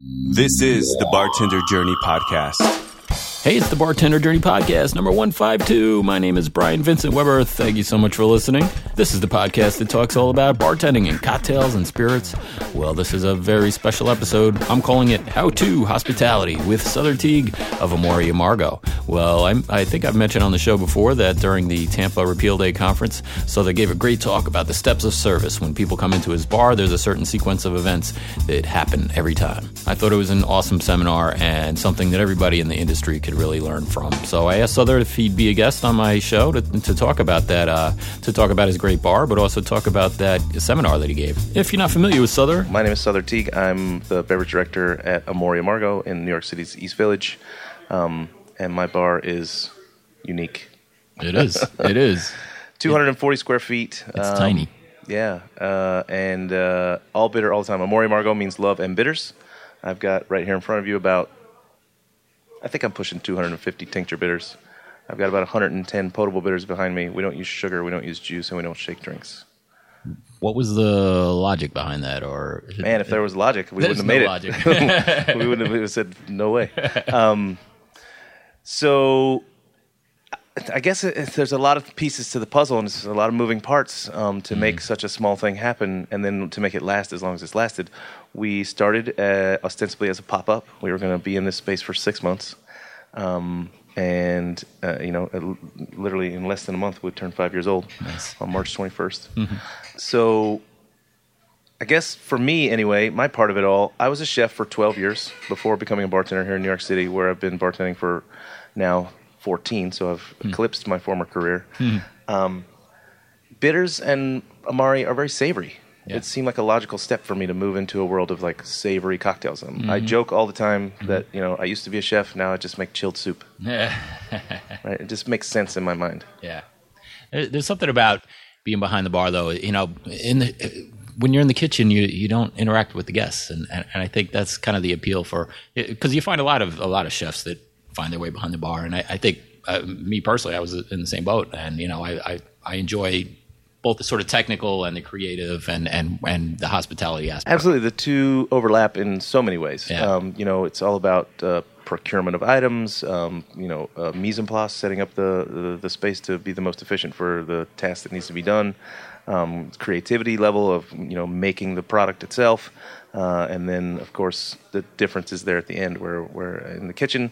This is the Bartender Journey Podcast. Hey, it's the Bartender Journey Podcast, number 152. My name is Brian Vincent Weber. Thank you so much for listening. This is the podcast that talks all about bartending and cocktails and spirits. Well, this is a very special episode. I'm calling it How to Hospitality with Sother Teague of Amor y Amargo. Well, I'm, i think I've mentioned on the show before that during the Tampa Repeal Day conference, Sother gave a great talk about the steps of service. When people come into his bar, there's a certain sequence of events that happen every time. I thought it was an awesome seminar and something that everybody in the industry could really learn from. So I asked Sother if he'd be a guest on my show to, to talk about that, uh, to talk about his great bar, but also talk about that seminar that he gave. If you're not familiar with Sother, My name is Sother Teague. I'm the beverage director at Amor y Amargo in New York City's East Village, um, and my bar is unique. it is, it is, 240 square feet. it's um, tiny. Yeah, uh, and uh, all bitter all the time. Amor y Amargo means love and bitters. I've got right here in front of you about, I think I'm pushing 250 tincture bitters. I've got about 110 potable bitters behind me. We don't use sugar, we don't use juice, and we don't shake drinks. What was the logic behind that? Or Man, if there was logic, we wouldn't have made no it. logic. we wouldn't have said no way. Um, so, I guess it, it- there's a lot of pieces to the puzzle, and there's a lot of moving parts um, to make such a small thing happen, and then to make it last as long as it's lasted. We started uh, ostensibly as a pop up. We were going to be in this space for six months. Um, and uh, you know, uh, literally in less than a month, we'd turn five years old on March 21st. So I guess for me, anyway, my part of it all, I was a chef for 12 years before becoming a bartender here in New York City, where I've been bartending for now 14, so I've eclipsed my former career. Um, bitters and Amari are very savory. Yeah. It seemed like a logical step for me to move into a world of like savory cocktails. Um, I joke all the time that you know I used to be a chef, now I just make chilled soup. Right? It just makes sense in my mind. Yeah. There's something about being behind the bar, though. You know, in the when you're in the kitchen, you you don't interact with the guests, and and, and I think that's kind of the appeal for because you find a lot of a lot of chefs that find their way behind the bar, and I, I think uh, me personally, I was in the same boat, and you know, I I, I enjoy both the sort of technical and the creative and and and the hospitality aspect. Absolutely, the two overlap in so many ways. Yeah. Um, you know, it's all about uh, procurement of items. Um, you know, uh, mise en place, setting up the, the the space to be the most efficient for the task that needs to be done. Um, creativity level of you know making the product itself, uh, and then of course the difference is there at the end where where in the kitchen.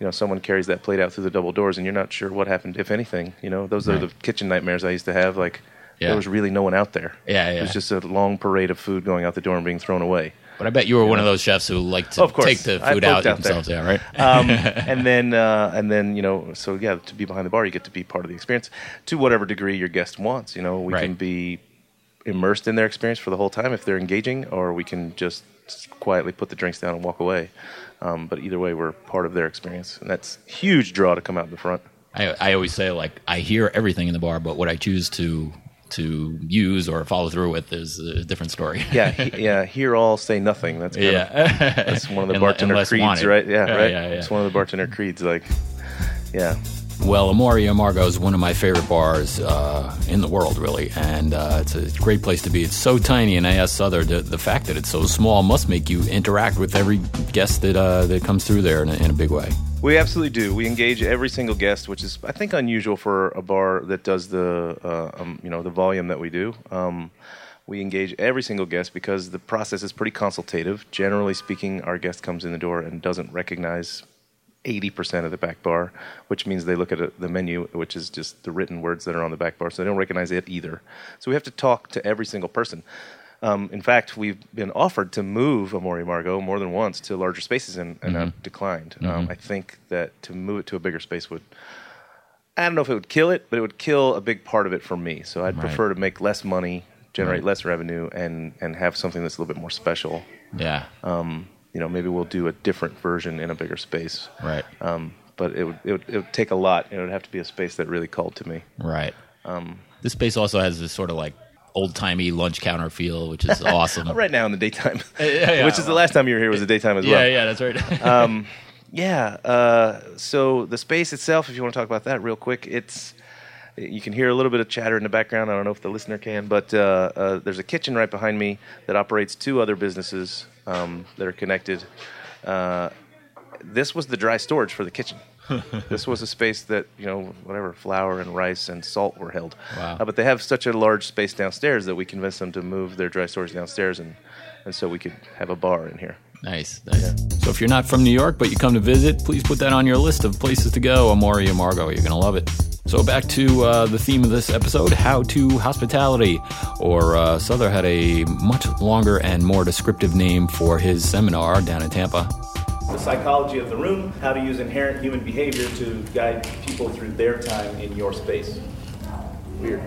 You know, someone carries that plate out through the double doors, and you're not sure what happened, if anything. You know, those are the kitchen nightmares I used to have. Like, Yeah. there was really no one out there. Yeah, yeah. It was just a long parade of food going out the door and being thrown away. But I bet you were one of those chefs who like to course. take the food out, out themselves. Yeah, right. um, and then uh, and then you know so yeah to be behind the bar you get to be part of the experience to whatever degree your guest wants you know we Right. can be immersed in their experience for the whole time if they're engaging or we can just quietly put the drinks down and walk away um, but either way we're part of their experience and that's huge draw to come out in the front I, I always say like I hear everything in the bar, but what I choose to to use or follow through with is a different story. yeah he, yeah hear all say nothing that's kind of yeah. that's one of the bartender unless creeds wanted. right yeah Yeah, right yeah, yeah. it's one of the bartender creeds like yeah Well, Amor y Amargo is one of my favorite bars uh, in the world, really, and uh, it's a great place to be. It's so tiny, and I asked Sother, the, the fact that it's so small must make you interact with every guest that uh, that comes through there in a, in a big way. We absolutely do. We engage every single guest, which is I think unusual for a bar that does the uh, um, you know the volume that we do. Um, we engage every single guest because the process is pretty consultative. Generally speaking, our guest comes in the door and doesn't recognize. 80% of the back bar, which means they look at it, the menu, which is just the written words that are on the back bar, so they don't recognize it either. So we have to talk to every single person. Um, in fact, we've been offered to move Amor y Amargo more than once to larger spaces and, and I've declined. Um, I think that to move it to a bigger space would, I don't know if it would kill it, but it would kill a big part of it for me. So I'd Right. prefer to make less money, generate Right. less revenue, and, and have something that's a little bit more special. Yeah, Um, you know, maybe we'll do a different version in a bigger space. right, Um, but it would, it would it would take a lot. It would have to be a space that really called to me. right. Um, this space also has this sort of like old timey lunch counter feel, which is awesome. Right now in the daytime, yeah, which is the last time you were here was the daytime as Yeah, well. yeah, that's right. um, yeah. Uh, so the space itself, if you want to talk about that real quick, it's you can hear a little bit of chatter in the background. I don't know if the listener can, but uh, uh, there's a kitchen right behind me that operates two other businesses um, that are connected. Uh, this was the dry storage for the kitchen. this was a space that you know whatever flour and rice and salt were held. Wow. Uh, but they have such a large space downstairs that we convinced them to move their dry storage downstairs, and and so we could have a bar in here. Nice, nice. So if you're not from New York but you come to visit, please put that on your list of places to go. Amor y Amargo, you're gonna love it. So back to uh, the theme of this episode: how to hospitality. Or uh, Sother had a much longer and more descriptive name for his seminar down in Tampa. the psychology of the room, how to use inherent human behavior to guide people through their time in your space. Weird.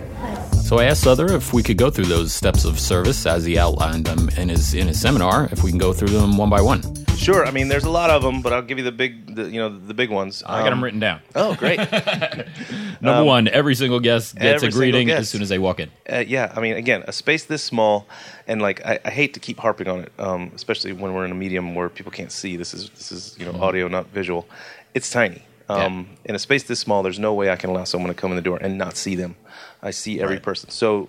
So I asked Sother if we could go through those steps of service as he outlined them in his in his seminar. If we can go through them one by one. Sure. I mean, there's a lot of them, but I'll give you the big, the, you know, the big ones. I got them Um, written down. Oh, great. Number one, every single guest gets a greeting as soon as they walk in. Uh, yeah, I mean, again, a space this small, and like I, I hate to keep harping on it, um, especially when we're in a medium where people can't see. This is this is you know audio, not visual. It's tiny. Um, In a space this small, there's no way I can allow someone to come in the door and not see them. I see every Right. person. So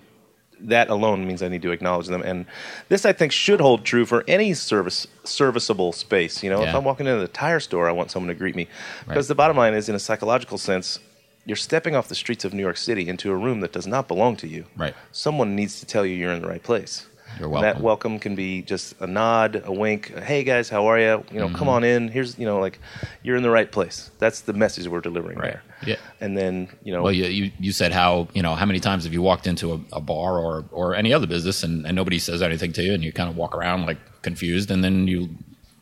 that alone means I need to acknowledge them. And this, I think, should hold true for any service serviceable space. You know, if I'm walking into the tire store, I want someone to greet me because Right. the bottom line is, in a psychological sense. You're stepping off the streets of New York City into a room that does not belong to you Right. someone needs to tell you you're in the right place. You're And That welcome. welcome can be just a nod, a wink. a, Hey guys, how are you? You know, Mm-hmm. come on in. Here's you know, like you're in the right place. That's the message we're delivering Right. there. Yeah. And then you know, Well, you, you you said how you know how many times have you walked into a, a bar or or any other business and, and nobody says anything to you and you kind of walk around like confused and then you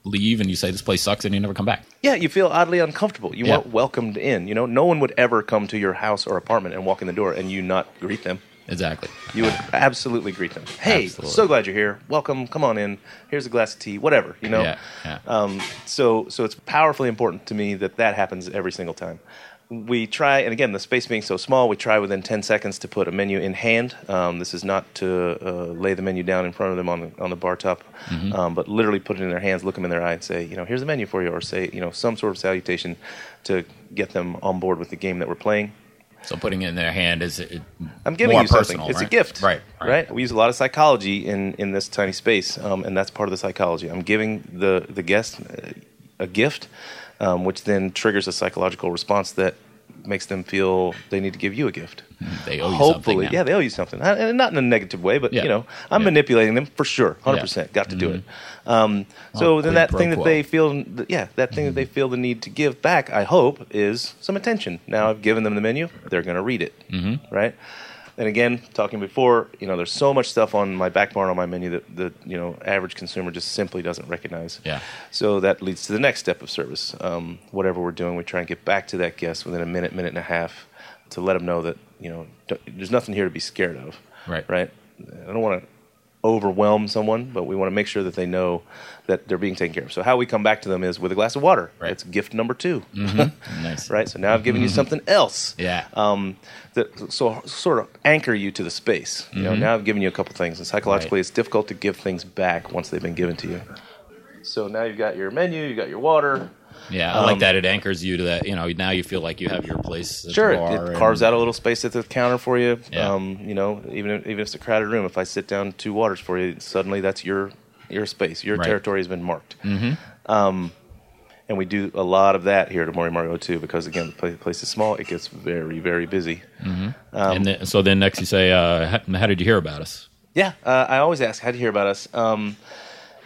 leave and you say this place sucks and you never come back. yeah, you feel oddly uncomfortable. You Yeah. weren't welcomed in. You know, no one would ever come to your house or apartment and walk in the door and you not greet them. Exactly. You would absolutely greet them. Hey, Absolutely. so glad you're here. Welcome. Come on in. Here's a glass of tea. Whatever. You know. Yeah, yeah. Um, so so it's powerfully important to me that that happens every single time. We try, and again, the space being so small, we try within 10 seconds to put a menu in hand. Um, this is not to uh, lay the menu down in front of them on the, on the bar top, Mm-hmm. um, but literally put it in their hands, look them in their eye, and say, you know, here's the menu for you, or say, you know, some sort of salutation to get them on board with the game that we're playing. So putting it in their hand is it, I'm giving more you something. personal, It's a gift, Right, right? right. We use a lot of psychology in in this tiny space, um, and that's part of the psychology. I'm giving the the guest a gift, um, which then triggers a psychological response that makes them feel they need to give you a gift. They owe you Hopefully, something. yeah, they owe you something, and not in a negative way, but Yeah. you know, I'm Yeah. manipulating them for sure, hundred Yeah. percent. Got to do it. Um, so Oh, then that thing that they feel, yeah, that thing that they feel the need to give back, I hope, is some attention. Now I've given them the menu; they're going to read it, mm-hmm. right? And again, talking before, you know, there's so much stuff on my back bar on my menu that the you know average consumer just simply doesn't recognize. Yeah. So that leads to the next step of service. Um, whatever we're doing, we try and get back to that guest within a minute, minute and a half, to let them know that you know don't, there's nothing here to be scared of. Right. Right. I don't want to overwhelm someone, but we want to make sure that they know that they're being taken care of. So how we come back to them is with a glass of water. Right. It's gift number 2 mm-hmm. Nice. right. So now I've given you mm-hmm. something else. Yeah. Um, that so sort of anchor you to the space. You know, mm-hmm. now I've given you a couple things, and psychologically, Right. it's difficult to give things back once they've been given to you. So now you've got your menu, you got your water. Yeah, I like Um, that. It anchors you to that. You know, now you feel like you have your place. Sure, it, and- carves out a little space at the counter for you. Yeah. Um, you know, even if, even if it's a crowded room, if I sit down two waters for you, suddenly that's your your space. Your Right. territory has been marked. Mm-hmm. Um, and we do a lot of that here at Mori Margo too, because again, the place is small. It gets very very busy. and um, then, so then next you say, uh, how, how did you hear about us? Yeah, uh, I always ask, how did you hear about us? Um,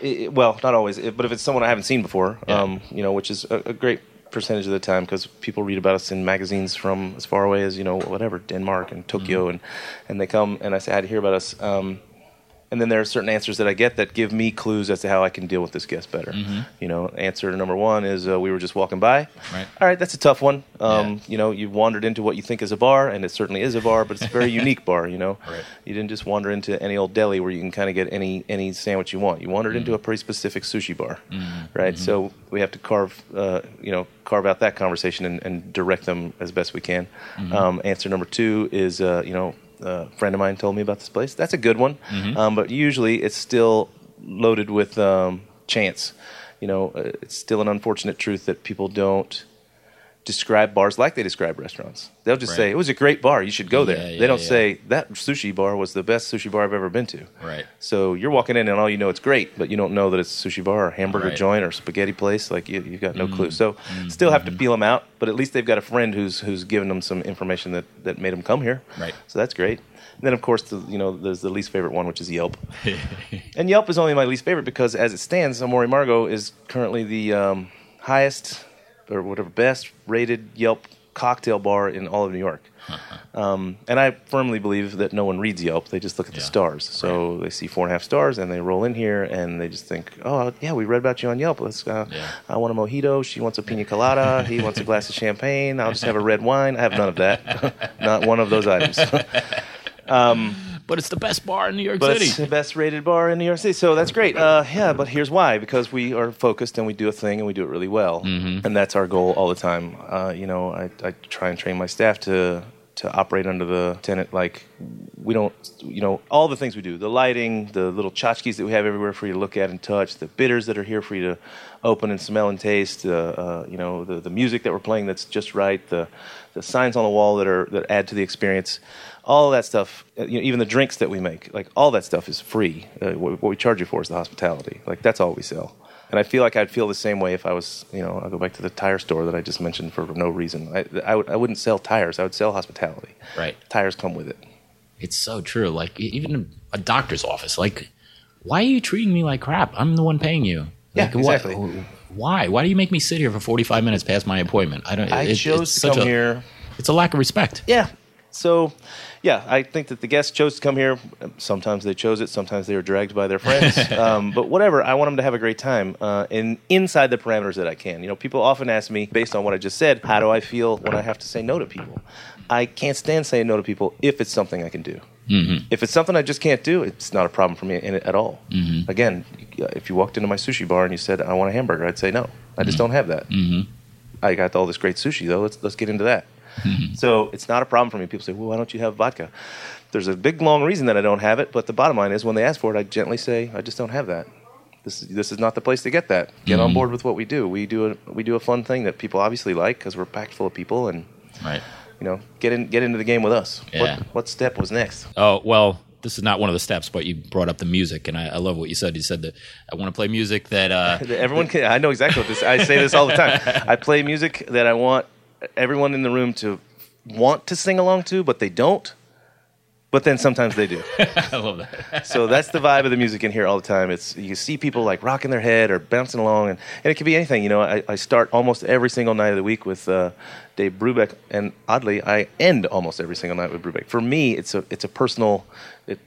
i- i- well, not always, i- but if it's someone I haven't seen before, Yeah. um, you know, which is a, a great percentage of the time because people read about us in magazines from as far away as you know whatever Denmark and Tokyo, Mm-hmm. and and they come and I say, how do you hear about us? Um, and then there are certain answers that I get that give me clues as to how I can deal with this guest better. You know, answer number one is uh, we were just walking by. Mm-hmm. Right. All right, that's a tough one. Um, Yeah. You know, you wandered into what you think is a bar, and it certainly is a bar, but it's a very unique bar. You know, Right. you didn't just wander into any old deli where you can kind of get any any sandwich you want. You wandered into a pretty specific sushi bar, right? So we have to carve, uh, you know, carve out that conversation and, and direct them as best we can. Um, answer number two is, uh, you know, a friend of mine told me about this place. That's a good one, um, but usually it's still loaded with um, chance. You know, uh, it's still an unfortunate truth that people don't describe bars like they describe restaurants. They'll just Right. say it was a great bar. You should go there. Yeah, they don't yeah. say that sushi bar was the best sushi bar I've ever been to. Right. So you're walking in and all you know it's great, but you don't know that it's a sushi bar or hamburger Right. Mm. joint or spaghetti place. Like you, you've got no clue. So still have to feel them out, but at least they've got a friend who's who's given them some information that that made them come here. Right. So that's great. And then of course the you know there's the least favorite one, which is Yelp. and Yelp is only my least favorite because as it stands, Amor y Amargo is currently the um, highest or whatever best rated Yelp cocktail bar in all of New York. Um, and I firmly believe that no one reads Yelp; they just look at the stars. So they see four and a half stars, and they roll in here, and they just think, "Oh, yeah, we read about you on Yelp. Let's. Uh, Yeah. I want a mojito. She wants a pina colada. he wants a glass of champagne. I'll just have a red wine. I have none of that. Not one of those items. But it's the best bar in New York But City. it's the best rated bar in New York City, so that's great. Uh, yeah, but here's why: because we are focused and we do a thing and we do it really well, Mm-hmm. and that's our goal all the time. Uh, you know, I, I try and train my staff to to operate under the tenant like we don't, you know, all the things we do, the lighting, the little tchotchkes that we have everywhere for you to look at and touch, the bitters that are here for you to open and smell and taste, uh, uh, you know, the, the music that we're playing that's just right, the the signs on the wall that are that add to the experience all that stuff, uh, you know, even the drinks that we make, like all that stuff is free. Uh, what, what we charge you for is the hospitality. Like that's all we sell. And I feel like I'd feel the same way if I was, you know, I'll go back to the tire store that I just mentioned for no reason. I, I, would, I wouldn't sell tires. I would sell hospitality. Right. Tires come with it. It's so true. Like even a doctor's office. Like, why are you treating me like crap? I'm the one paying you. Yeah, Like, what- exactly. why? Why do you make me sit here for 45 minutes past my appointment? I don't. I it- chose it's to such come a- here. It's a lack of respect. Yeah. So, yeah, I think that the guests chose to come here. Sometimes they chose it. Sometimes they were dragged by their friends. um, but whatever, I want them to have a great time uh, in inside the parameters that I can. You know, people often ask me, based on what I just said, how do I feel when I have to say no to people? I can't stand saying no to people if it's something I can do. Mm-hmm. If it's something I just can't do, it's not a problem for me in it at all. Again, if you walked into my sushi bar and you said I want a hamburger, I'd say no. I just don't have that. I got all this great sushi though. Let's let's get into that. So it's not a problem for me. People say, "Well, why don't you have vodka?" There's a big long reason that I don't have it, but the bottom line is when they ask for it, I gently say, "I just don't have that." This is this is not the place to get that. Get on board with what we do. We do a we do a fun thing that people obviously like because we're packed full of people, and Right. you know, get in get into the game with us. Yeah. What what step was next? Oh well, this is not one of the steps, but you brought up the music, and I, I love what you said. You said that I want to play music that. Uh, Everyone can. I know exactly what this. I say this all the time. I play music that I want everyone in the room to want to sing along to, but they don't. But then sometimes they do. I love that. so that's the vibe of the music in here all the time. It's you see people like rocking their head or bouncing along, and, and it can be anything. You know, I, I start almost every single night of the week with uh, Dave Brubeck, and oddly, I end almost every single night with Brubeck. For me, it's a it's a personal. It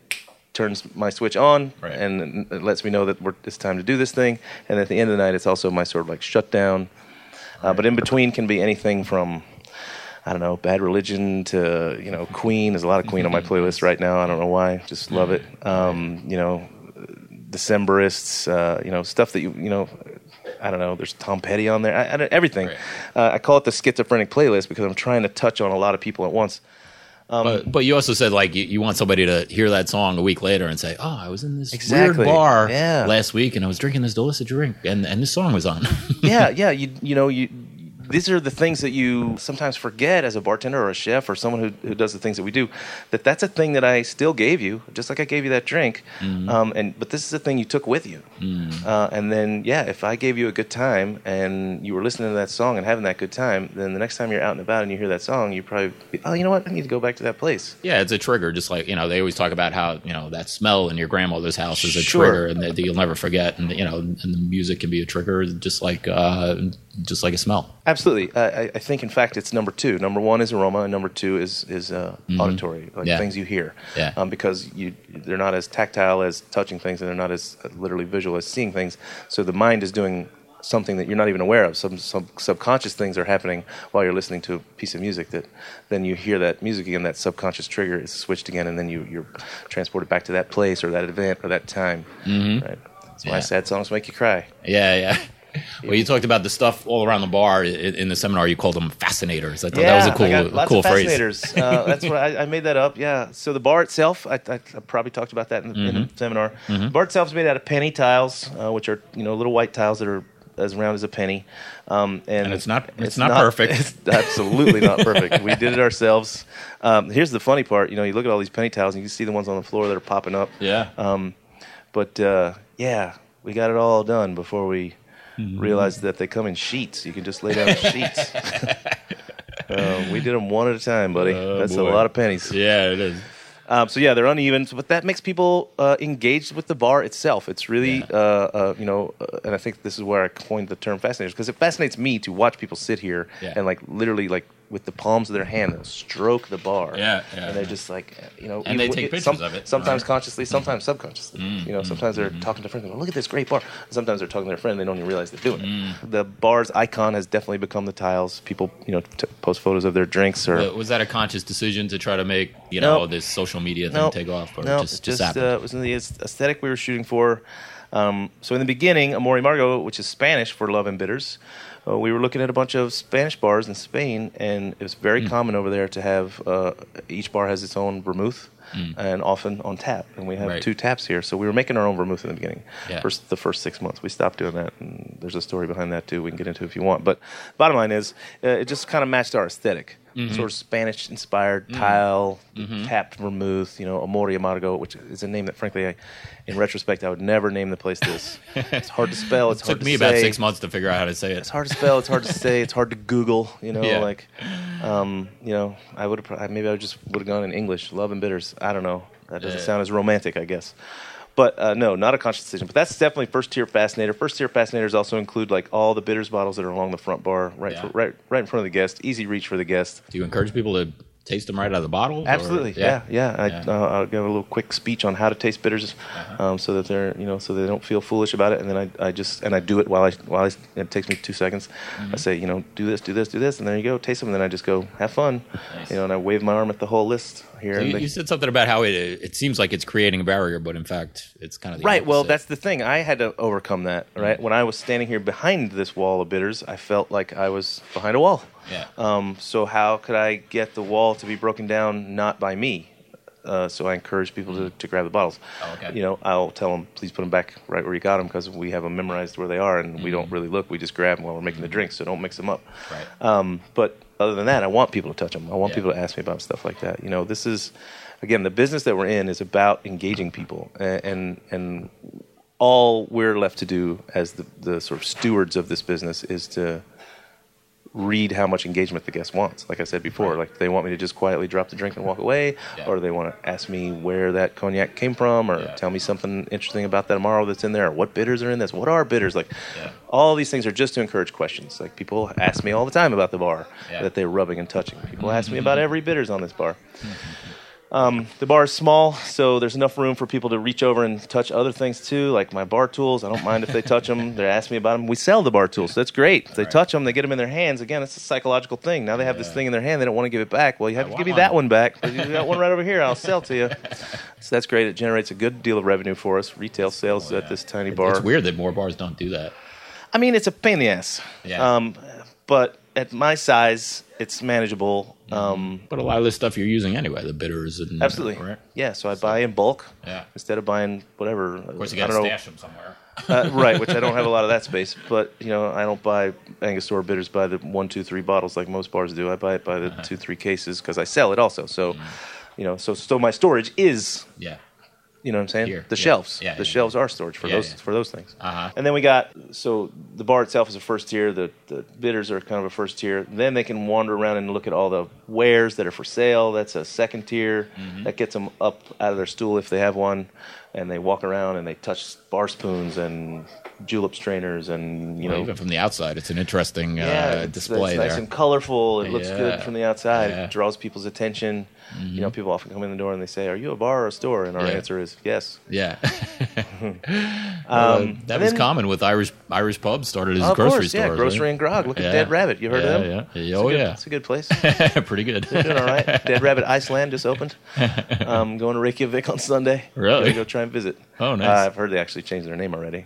turns my switch on, Right. and it lets me know that we're, it's time to do this thing. And at the end of the night, it's also my sort of like shutdown. Uh, but in between can be anything from I don't know, Bad Religion to you know Queen. There's a lot of Queen on my playlist right now. I don't know why, just love it. Um, you know, Decemberists. Uh, you know, stuff that you you know. I don't know. There's Tom Petty on there. I, I everything. Uh, I call it the schizophrenic playlist because I'm trying to touch on a lot of people at once. Um, but, but you also said like you, you want somebody to hear that song a week later and say, "Oh, I was in this Exactly. weird bar Yeah. last week and I was drinking this delicious drink, and and this song was on." yeah, yeah. You you know you. These are the things that you sometimes forget as a bartender or a chef or someone who, who does the things that we do. That that's a thing that I still gave you, just like I gave you that drink. Um, and but this is the thing you took with you. Uh, and then yeah, if I gave you a good time and you were listening to that song and having that good time, then the next time you're out and about and you hear that song, you probably be, oh you know what I need to go back to that place. yeah, it's a trigger. Just like you know, they always talk about how you know that smell in your grandmother's house is a Sure. trigger, and that you'll never forget. And you know, and the music can be a trigger, just like uh, just like a smell. Absolutely. I, I think, in fact, it's number two. Number one is aroma, and number two is is uh, auditory, like Yeah. things you hear. Yeah. Um, because you they're not as tactile as touching things, and they're not as uh, literally visual as seeing things. So the mind is doing something that you're not even aware of. Some some subconscious things are happening while you're listening to a piece of music. That then you hear that music again. That subconscious trigger is switched again, and then you you're transported back to that place or that event or that time. Right. That's why Yeah. sad songs make you cry. Yeah, yeah. Well, you talked about the stuff all around the bar i- in the seminar. You called them fascinators. I thought that was a I cool, got a lots cool of phrase. fascinators. uh, that's what I, I made that up. Yeah. So the bar itself, I, I, I probably talked about that in, in Mm-hmm. the seminar. The bar itself is made out of penny tiles, uh, which are you know little white tiles that are as round as a penny, um, and, And it's not- it's not perfect. It's absolutely not perfect. We did it ourselves. Um, here's the funny part. You know, you look at all these penny tiles, and you see the ones on the floor that are popping up. Yeah. Um, but uh, yeah, we got it all done before we Mm-hmm. realized that they come in sheets. You can just lay down sheets. uh, we did them one at a time, buddy. Oh, That's boy. a lot of pennies. yeah, it is. Um, so yeah, they're uneven, but that makes people uh, engaged with the bar itself. It's really, Yeah. uh, uh, you know, uh, and I think this is where I coined the term fascinators because it fascinates me to watch people sit here Yeah. and like literally like with the palms of their hand they'll stroke the bar. Yeah, yeah, and they're yeah. just like, you know, And they take pictures some- of it, Sometimes right? consciously, sometimes subconsciously. Mm, you know, sometimes they're talking to friends. And look at this great bar. Sometimes they're talking to their friend. They don't even realize they're doing Mm. it. The bar's icon has definitely become the tiles. People, you know, t- post photos of their drinks or. Was that a conscious decision to try to make you know Nope. this social media thing Nope. take off, or No, just it just, just uh, it was in the aesthetic we were shooting for. Um, so in the beginning, Amor y Amargo, which is Spanish for love and bitters, uh, we were looking at a bunch of Spanish bars in Spain, and it was very Hmm. common over there to have uh, each bar has its own vermouth, and often on tap. And we have. Right. two taps here, so we were making our own vermouth in the beginning. Yeah. First, the first six months, we stopped doing that, and there's a story behind that too. We can get into if you want, but bottom line is, uh, it just kind of matched our esthetic Mm-hmm. sort of Spanish inspired tile, tapped vermouth, you know, Amor y Amargo, which is a name that, frankly, I, in retrospect, I would never name the place this. it's hard to spell. It's It took to me about six months to figure out how to say it. It's hard to spell. It's hard to say. It's hard to Google. You know, Yeah. like, um, you know, I would have maybe I just would have gone in English. Love and bitters. I don't know. That doesn't Yeah. sound as romantic, I guess. But uh, no, not a conscious decision. But that's definitely first tier fascinator. First tier fascinators also include like all the bitters bottles that are along the front bar, right, Yeah. for, right, right in front of the guest. Easy reach for the guest. Do you encourage people to taste them right out of the bottle? or- Absolutely, yeah, yeah. I, Yeah. Uh-huh. Uh, I'll give a little quick speech on how to taste bitters, um, so that they're you know so they don't feel foolish about it. And then I, I just and I do it while I while I, it takes me two seconds. Mm-hmm. I say you know do this, do this, do this, and there you go, taste them. And then I just go have fun, Nice. you know. And I wave my arm at the whole list here. So you, they- you said something about how it it seems like it's creating a barrier, but in fact, it's kind of the Right. Well, that's the thing. I had to overcome that. Right. When I was standing here behind this wall of bitters, I felt like I was behind a wall. Yeah. Um, so how could I get the wall to be broken down not by me? Uh, so I encourage people to, to grab the bottles. Oh, okay. You know, I'll tell them, please put them back right where you got them because we have them memorized where they are, and we don't really look. We just grab them while we're making the drinks, so don't mix them up. Mm-hmm. Right. Um, but other than that, I want people to touch them. I want Yeah. people to ask me about stuff like that. You know, this is again the business that we're in is about engaging people, and and, and all we're left to do as the, the sort of stewards of this business is to read how much engagement the guest wants. Like I said before, Right. like they want me to just quietly drop the drink and walk away, Yeah. or they want to ask me where that cognac came from, or Yeah. tell me something interesting about that Amaro that's in there, or what bitters are in this, what are bitters like. Yeah. All these things are just to encourage questions. Like people ask me all the time about the bar that they're rubbing and touching. People mm-hmm. ask me about every bitters on this bar. Mm-hmm. Um, the bar is small, so there's enough room for people to reach over and touch other things too, like my bar tools. I don't mind if they touch them. They ask me about them. We sell the bar tools, so that's great. If they Right. touch them, they get them in their hands. Again, it's a psychological thing. Now they have this thing in their hand, they don't want to give it back. Well, you have I to give me that one back. You got one right over here. I'll sell to you. So that's great. It generates a good deal of revenue for us. Retail sales Oh, at this tiny bar. It's weird that more bars don't do that. I mean, it's a pain in the ass. Yeah. Um, but at my size, it's manageable. Um, But a lot of this stuff you're using anyway, the bitters and Absolutely. right? Yeah, so I buy in bulk Yeah. instead of buying whatever. Of course, you got to stash them somewhere. uh, right, which I don't have a lot of that space. But you know, I don't buy Angostura bitters by the one, two, three bottles like most bars do. I buy it by the Uh-huh. two, three cases because I sell it also. So, Mm-hmm. you know, so so my storage is. Yeah. You know what I'm saying? Here, the yeah, shelves. yeah, the yeah. shelves are storage for those for those things. Uh-huh. And then we got so the bar itself is a first tier. The the bitters are kind of a first tier. Then they can wander around and look at all the wares that are for sale. That's a second tier. Mm-hmm. That gets them up out of their stool if they have one, and they walk around and they touch bar spoons and julep strainers and you Well, know even from the outside, it's an interesting yeah, uh, it's- display it's nice there. and colorful. It looks Yeah. good from the outside. Yeah. Mm-hmm. It draws people's attention. You know, people often come in the door and they say, "Are you a bar or a store?" And our answer is yes. yeah. Um, Uh, that was then- common with Irish Irish pubs. Started as Of grocery course, yeah, grocery right? and grog. Look at Dead Rabbit. You heard of them? Yeah, It's yeah. Oh good- yeah, it's a good place. pretty good. Doing all right. Dead Rabbit Iceland just opened. Um, going to Reykjavik on Sunday. Really? Go try and visit. Oh, nice. Uh, I've heard they actually changed their name already.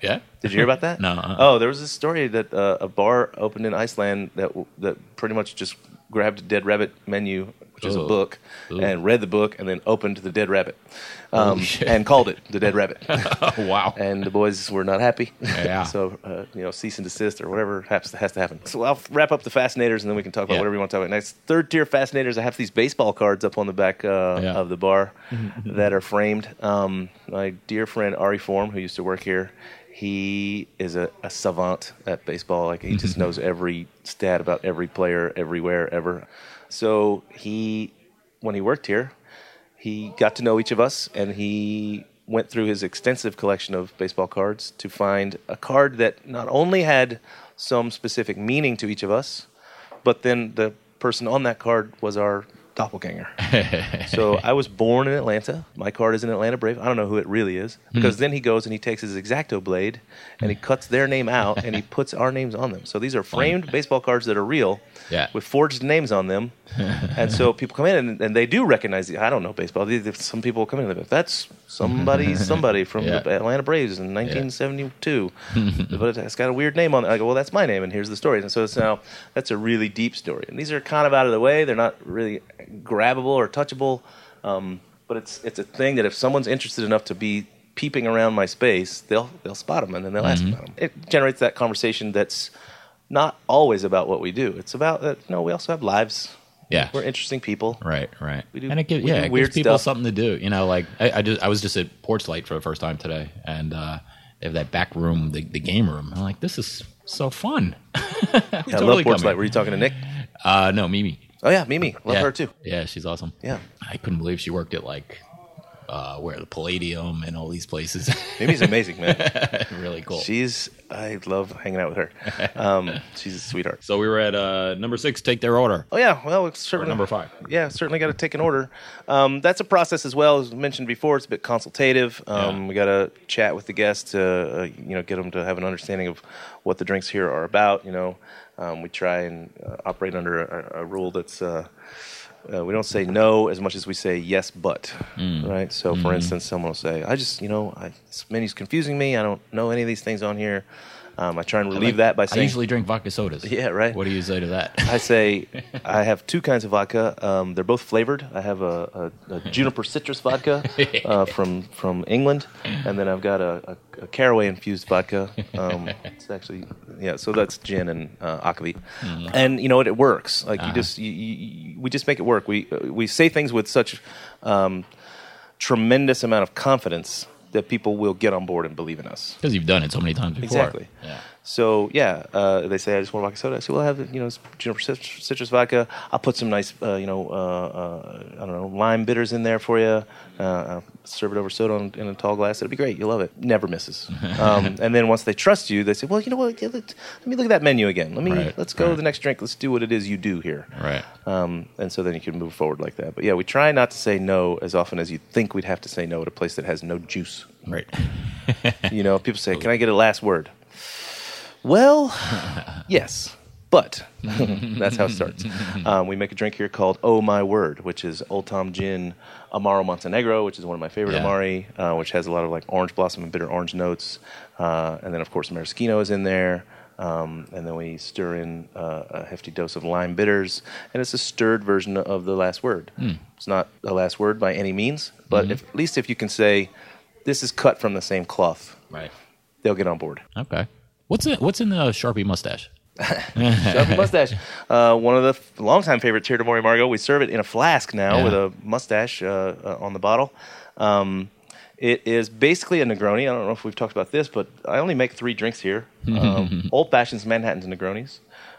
Yeah. Did you hear about that? No, uh-uh. Oh, there was a story that uh, a bar opened in Iceland that that pretty much just grabbed a Dead Rabbit menu which is a book, Ugh. and read the book, and then opened the dead rabbit, um, and called it the dead rabbit. wow. and the boys were not happy. Yeah. so uh, you know, cease and desist or whatever has to, has to happen. So I'll wrap up the fascinators, and then we can talk about Yeah. whatever you want to talk about next. Third tier fascinators. I have these baseball cards up on the back uh, Yeah. of the bar that are framed. Um, my dear friend Ari Form, who used to work here. He is a, a savant at baseball. Like he just knows every stat about every player everywhere ever. So he, when he worked here, he got to know each of us and he went through his extensive collection of baseball cards to find a card that not only had some specific meaning to each of us, but then the person on that card was our doppelganger. so I was born in Atlanta. My card is an Atlanta Brave. I don't know who it really is hmm. because then he goes and he takes his X-Acto blade and he hmm. cuts their name out and he puts our names on them. So these are framed baseball cards that are real Yeah. with forged names on them. and so people come in and, and they do recognize. The, I don't know baseball. Some people come in and they're like, that's somebody, somebody from Yeah. the Atlanta Braves in 1972. but it's got a weird name on it. I go, well, that's my name, and here's the story. And so it's now that's a really deep story. And these are kind of out of the way. They're not really grabbable or touchable. Um, but it's it's a thing that if someone's interested enough to be peeping around my space, they'll they'll spot them and then they'll ask about them. It generates that conversation that's not always about what we do. It's about that. You know, we also have lives. Yeah. we're interesting people. Right, right. We do- and it gives, we yeah, it weird gives people stuff. something to do. You know, like I, I just I was just at Porch Light for the first time today, and uh, they have that back room, the, the game room. I'm like, this is so fun. Yeah, I love Porch Light. Were you talking to Nick? Uh, no, Mimi. Oh yeah, Mimi. Love yeah. her too. Yeah, she's awesome. Yeah. I couldn't believe she worked at like uh, where the Palladium and all these places. Mimi's amazing, man. really cool. She's I love hanging out with her. Um, she's a sweetheart. so we were at uh, number six. Take their order. Oh yeah, well it's Or number five. Yeah, certainly got to take an order. Um, that's a process as well as mentioned before. It's a bit consultative. Um, Yeah. We got to chat with the guests to uh, you know get them to have an understanding of what the drinks here are about. You know, um, we try and uh, operate under a, a rule that's. Uh, uh, we don't say no as much as we say yes, but right. So, for instance, someone will say, "I just, you know, I, this menu's confusing me. I don't know any of these things on here." Um, I try and relieve that by saying. I usually drink vodka sodas. Yeah, right. What do you say to that? I say I have two kinds of vodka. Um, they're both flavored. I have a, a, a juniper citrus vodka uh, from from England, and then I've got a, a, caraway infused vodka. Um, it's actually yeah. So that's gin and uh, akavit, and you know what? It works. Like you just you, you, we just make it work. We we say things with such um, tremendous amount of confidence that people will get on board and believe in us. Because you've done it so many times before. Exactly. Yeah. So yeah, uh, they say I just want vodka soda. I say, well, I have you know juniper citrus, citrus vodka. I'll put some nice uh, you know uh, uh, I don't know lime bitters in there for you. Uh, I'll serve it over soda in, in a tall glass. It'll be great. You'll love it. Never misses. um, and then once they trust you, they say, well, you know what? Yeah, let, let me look at that menu again. Let me Right, let's go right. to the next drink. Let's do what it is you do here. Right. Um, and so then you can move forward like that. But yeah, we try not to say no as often as you think we'd have to say no at a place that has no juice. Right. You know, people say, "Can I get a last word?" Well, yes, but that's how it starts. Um, we make a drink here called "Oh My Word," which is Old Tom Gin Amaro Montenegro, which is one of my favorite Yeah. Amari, uh, which has a lot of like orange blossom and bitter orange notes, uh, and then of course maraschino is in there. Um, and then we stir in uh, a hefty dose of lime bitters, and it's a stirred version of the last word. It's not the last word by any means, but if, at least if you can say, "This is cut from the same cloth," Right. they'll get on board. Okay. What's in What's in the Sharpie mustache? Sharpie mustache. Uh, one of the f- longtime favorites here to Mori Margo. We serve it in a flask now Yeah. with a mustache uh, uh, on the bottle. Um, it is basically a Negroni. I don't know if we've talked about this, but I only make three drinks here: um, old fashions, Manhattans, and Negronis.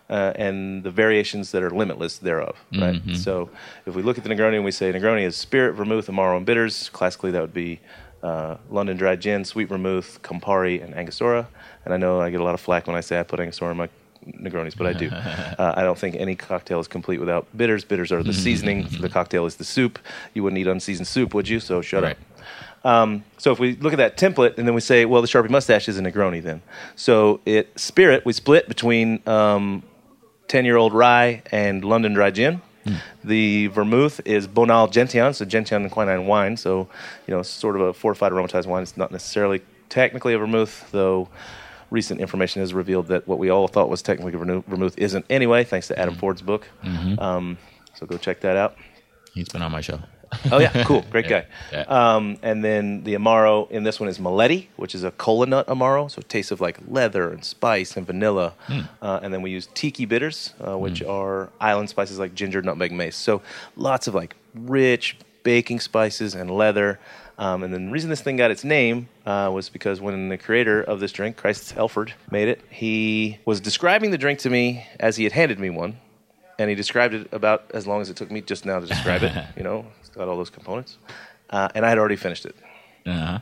Uh, and the variations that are limitless thereof, right? So, if we look at the Negroni and we say Negroni is spirit, vermouth, Amaro, and bitters, classically that would be uh, London dry gin, sweet vermouth, Campari, and Angostura. And I know I get a lot of flack when I say I put Angostura in my Negronis, but I do. uh, I don't think any cocktail is complete without bitters. Bitters are the seasoning. the cocktail is the soup. You wouldn't eat unseasoned soup, would you? So shut Right. up. Um, so if we look at that template and then we say, well, the Sharpie mustache is a Negroni then. So it spirit we split between um, 10 year old rye and London dry gin. The vermouth is Bonal Gentian, so Gentian and quinine wine. So, you know, sort of a fortified aromatized wine. It's not necessarily technically a vermouth, though recent information has revealed that what we all thought was technically vermouth vermouth isn't anyway, thanks to Adam Ford's book. Um, so go check that out. He's been on my show. Oh yeah, cool, great guy. Yeah. Um, and then the amaro in this one is Meletti, which is a cola nut amaro, so it tastes of like leather and spice and vanilla. Hmm. Uh, and then we use tiki bitters, uh, which are island spices like ginger, nutmeg, mace. So lots of like rich baking spices and leather. Um, and then the reason this thing got its name uh, was because when the creator of this drink, Chris Elford, made it, he was describing the drink to me as he had handed me one and he described it about as long as it took me just now to describe it. You know, it's got all those components, uh, and I had already finished it. Uh-huh.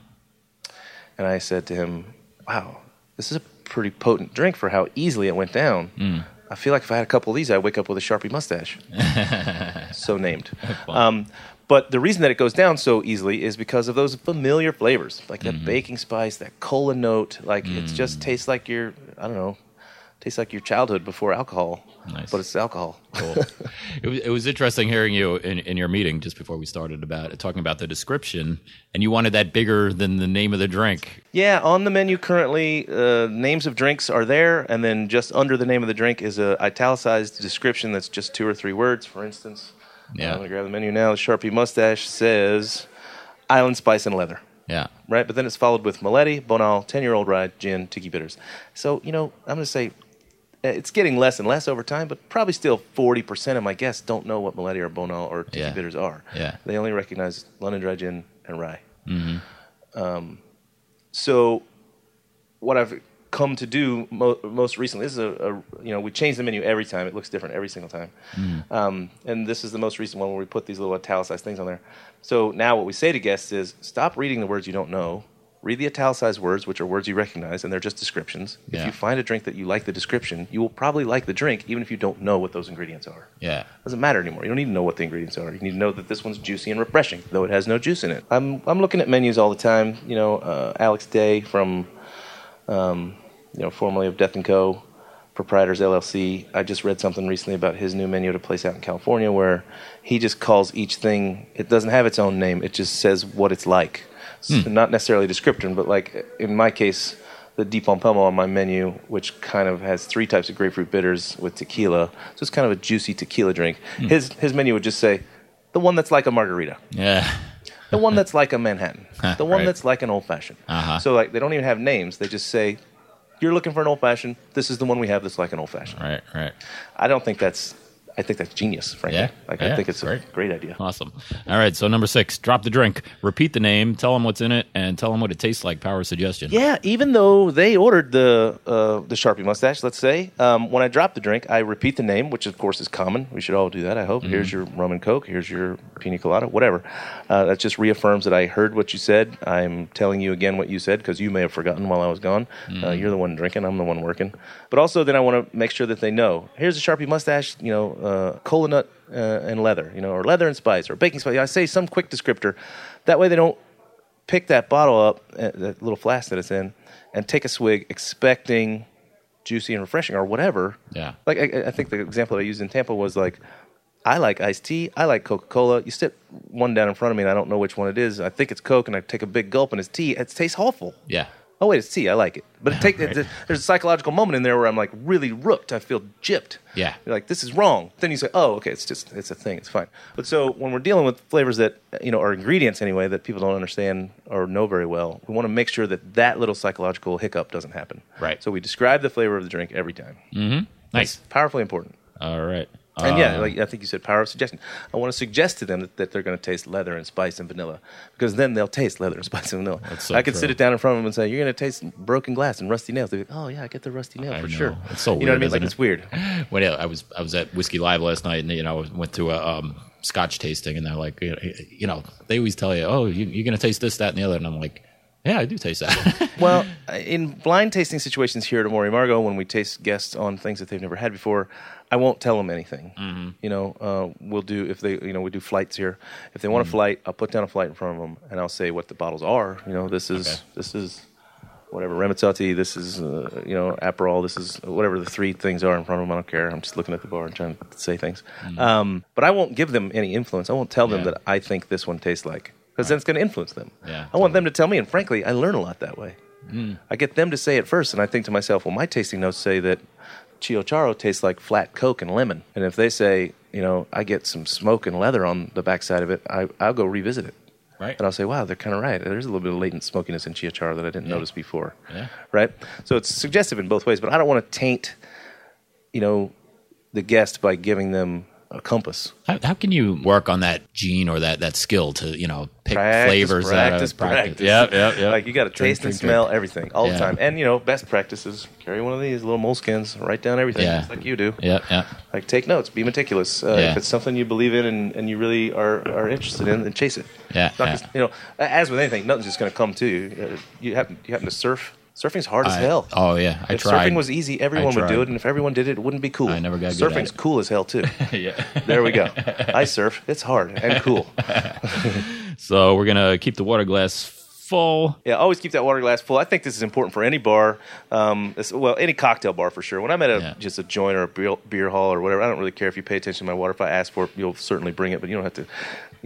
And I said to him, "Wow, this is a pretty potent drink for how easily it went down. Hmm. I feel like if I had a couple of these, I'd wake up with a sharpie mustache." so named. Um, but the reason that it goes down so easily is because of those familiar flavors, like Mm-hmm. that baking spice, that cola note. Like it Mm. just tastes like your, I don't know, tastes like your childhood before alcohol. Nice. But it's alcohol. Cool. it, was, it was interesting hearing you in, in your meeting just before we started about talking about the description, and you wanted that bigger than the name of the drink. Yeah, on the menu currently, uh, names of drinks are there, and then just under the name of the drink is a italicized description that's just two or three words. For instance, Yeah. I'm gonna grab the menu now. The Sharpie mustache says Island Spice and Leather, Yeah. right? But then it's followed with Meletti, Bonal, Ten Year Old Rye, Gin, Tiki Bitters. So you know, I'm gonna say it's getting less and less over time, but probably still 40% of my guests don't know what Meletti or Bonal or Tiki Yeah. Bitters are. Yeah. They only recognize London Dry Gin and Rye. Um, so what I've come to do mo- most recently this is a, a you know we change the menu every time it looks different every single time um, and this is the most recent one where we put these little italicized things on there so now what we say to guests is stop reading the words you don't know read the italicized words which are words you recognize and they're just descriptions if you find a drink that you like the description you will probably like the drink even if you don't know what those ingredients are Yeah. It doesn't matter anymore. You don't need to know what the ingredients are. You need to know that this one's juicy and refreshing, though it has no juice in it. I'm I'm looking at menus all the time. You know, uh, Alex Day from, um, you know, formerly of Death and Co. Proprietors LLC. I just read something recently about his new menu at a place out in California where he just calls each thing. It doesn't have its own name. It just says what it's like. S- Not necessarily description, but like in my case, the Deep Pompelmo on my menu, which kind of has three types of grapefruit bitters with tequila. So it's kind of a juicy tequila drink. His his menu would just say the one that's like a margarita, Yeah. the one that's like a Manhattan, the one Right. that's like an old fashioned. Uh-huh. So like they don't even have names. They just say you're looking for an old fashioned. This is the one we have that's like an old fashioned. Right. Right. I don't think that's. I think that's genius, frankly. Yeah. Like Yeah, I think it's great. a great idea. Awesome. All right. So number six, drop the drink. Repeat the name. Tell them what's in it, and tell them what it tastes like. Power suggestion. Yeah, even though they ordered the uh, the Sharpie mustache, let's say, um, when I drop the drink, I repeat the name, which of course is common. We should all do that. I hope. Here's your rum and coke. Here's your pina colada. Whatever. Uh, that just reaffirms that I heard what you said. I'm telling you again what you said because you may have forgotten while I was gone. Uh, you're the one drinking. I'm the one working. But also, then I want to make sure that they know. Here's a Sharpie mustache. You know, uh, cola nut uh, and leather. You know, or leather and spice, or baking spice. I say some quick descriptor. That way, they don't pick that bottle up, uh, that little flask that it's in, and take a swig, expecting juicy and refreshing or whatever. Yeah. Like I, I think the example that I used in Tampa was like, I like iced tea, I like Coca Cola. You sit one down in front of me, and I don't know which one it is. I think it's Coke, and I take a big gulp, and it's tea. It tastes awful. Yeah. Oh wait, it's tea. I like it, but it take, Right. it- there's a psychological moment in there where I'm like really rooked. I feel gypped. Yeah. You're like this is wrong. Then you say, oh, okay, it's just it's a thing. It's fine. But so when we're dealing with flavors that you know are ingredients anyway that people don't understand or know very well, we want to make sure that that little psychological hiccup doesn't happen. Right. So we describe the flavor of the drink every time. Mm-hmm. Nice. Powerfully important. All right. And yeah, Uh, like I think you said, power of suggestion. I want to suggest to them that, that they're going to taste leather and spice and vanilla, because then they'll taste leather and spice and vanilla. So I could true. sit it down in front of them and say, "You're going to taste broken glass and rusty nails." They're like, "Oh yeah, I get the rusty nail I for know. sure." It's so you know what I weird, mean? Like it's weird. when I was I was at Whiskey Live last night, and you know I went to a um, Scotch tasting, and they're like, you know, they always tell you, oh, you, you're going to taste this, that, and the other, and I'm like, yeah, I do taste that. Well, in blind tasting situations here at Amor y Amargo, when we taste guests on things that they've never had before, I won't tell them anything. Mm-hmm. You know, uh, we'll do if they, you know, we do flights here. If they want Mm-hmm. a flight, I'll put down a flight in front of them, and I'll say what the bottles are. You know, this is Okay. this is whatever Ramazzotti, this is uh, you know Aperol, this is whatever the three things are in front of them. I don't care. I'm just looking at the bar and trying to say things. Um, but I won't give them any influence. I won't tell them Mm-hmm. Yeah. that I think this one tastes like because then it's going to influence them. Yeah, I want them to tell me, and frankly, I learn a lot that way. I get them to say it first, and I think to myself, well, my tasting notes say that Ciociaro tastes like flat Coke and lemon. And if they say, you know, I get some smoke and leather on the backside of it, I, I'll go revisit it. Right. And I'll say, wow, they're kind of right. There's a little bit of latent smokiness in Ciociaro that I didn't notice before. Yeah. Right? So it's suggestive in both ways, but I don't want to taint, you know, the guest by giving them a compass. How, how can you work on that gene or that, that skill to you know pick Practice, flavors practice, out of practice. Yeah, yeah, yeah. Like you got to Drink, taste and drink, smell drink. everything all Yeah. the time. And, you know, best practices, carry one of these little moleskins, write down everything, Yeah. just like you do. Yeah, yeah. Like take notes, be meticulous. Uh, Yeah. If it's something you believe in and, and you really are, are interested in, then chase it. Yeah, not yeah. just- you know, as with anything, nothing's just going to come to you. Uh, You happen you happen to surf. Surfing's hard as hell. oh yeah, I if tried. surfing was easy, everyone would do it, and if everyone did it, it wouldn't be cool. I never got good at Surfing's cool as hell too. yeah. there we go. I surf. It's hard and cool. So we're gonna keep the water glass full. Yeah, always keep that water glass full. I think this is important for any bar, um, well, any cocktail bar for sure. When I'm at a Yeah. just a joint or a beer, beer hall or whatever, I don't really care if you pay attention to my water. If I ask for it, you'll certainly bring it, but you don't have to,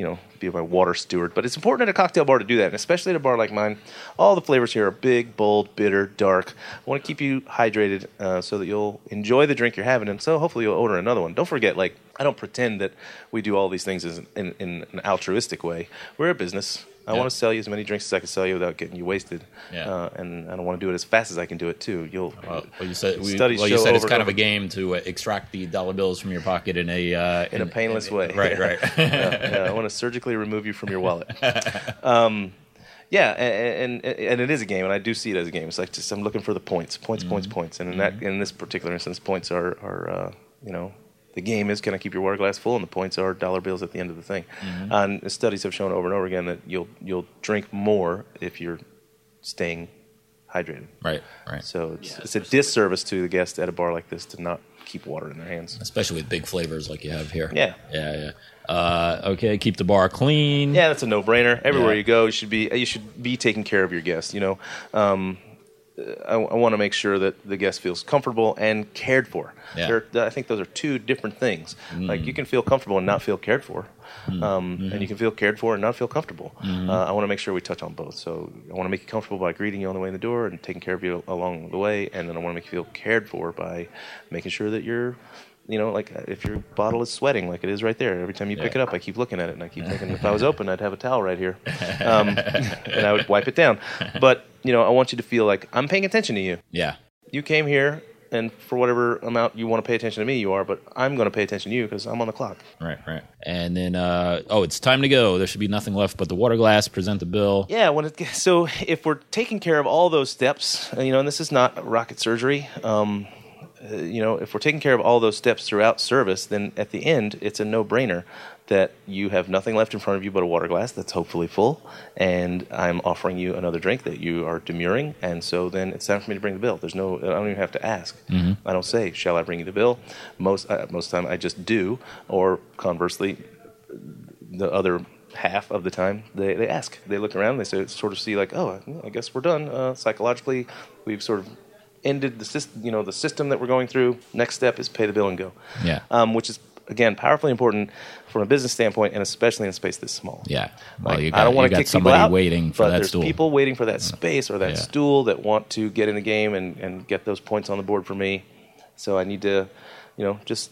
you know, be my water steward. But it's important at a cocktail bar to do that, and especially at a bar like mine. All the flavors here are big, bold, bitter, dark. I want to keep you hydrated uh, so that you'll enjoy the drink you're having, and so hopefully you'll order another one. Don't forget, like I don't pretend that we do all these things as in, in an altruistic way. We're a business. I Yeah. want to sell you as many drinks as I can sell you without getting you wasted. Yeah. Uh, and I don't want to do it as fast as I can do it too. You'll Well, well, you said we, Studies well, you show said it's kind of a game to uh, extract the dollar bills from your pocket in a uh, in a painless way. Right, right. yeah, yeah, I want to surgically remove you from your wallet. Um, yeah, and, and and it is a game, and I do see it as a game. It's like just I'm looking for the points, points, points, Mm-hmm. points, and in that in this particular instance, points are are uh, you know. The game is can I keep your water glass full, and the points are dollar bills at the end of the thing. Mm-hmm. And studies have shown over and over again that you'll you'll drink more if you're staying hydrated. right, right. So it's, it's a disservice to the guest at a bar like this to not keep water in their hands. Especially with big flavors like you have here. Yeah. yeah, yeah. Uh, okay, keep the bar clean. Yeah, that's a no-brainer. Everywhere Yeah. you go, you should be you should be taking care of your guests. You know, um, I, I want to make sure that the guest feels comfortable and cared for. Yeah. I think those are two different things. Like you can feel comfortable and not feel cared for, um, and you can feel cared for and not feel comfortable. Uh, I want to make sure we touch on both. So I want to make you comfortable by greeting you on the way in the door and taking care of you along the way, and then I want to make you feel cared for by making sure that you're. You know, like uh, if your bottle is sweating, like it is right there. Every time you pick Yeah. it up, I keep looking at it, and I keep thinking, if I was open, I'd have a towel right here, um, and I would wipe it down. But you know, I want you to feel like I'm paying attention to you. yeah, You came here, and for whatever amount you want to pay attention to me, you are. But I'm going to pay attention to you because I'm on the clock. right, right. And then, uh, oh, it's time to go. There should be nothing left but the water glass. Present the bill. Yeah. When it, so if we're taking care of all those steps, you know, and this is not rocket surgery. Um, uh, you know, if we're taking care of all those steps throughout service, then at the end, it's a no-brainer that you have nothing left in front of you but a water glass that's hopefully full, and I'm offering you another drink that you are demurring, and so then it's time for me to bring the bill. There's no, I don't even have to ask. I don't say, "Shall I bring you the bill?" Most uh, most time, I just do, or conversely, the other half of the time they, they ask they look around they sort of see like oh i guess we're done uh, psychologically we've sort of ended the system you know the system that we're going through next step is pay the bill and go Yeah. um, which is again powerfully important from a business standpoint and especially in a space this small Yeah. Well, like, you I don't want to got kick somebody out, waiting for but that there's stool. people waiting for that space or that Yeah. stool that want to get in the game and, and get those points on the board for me. So I need to, you know, just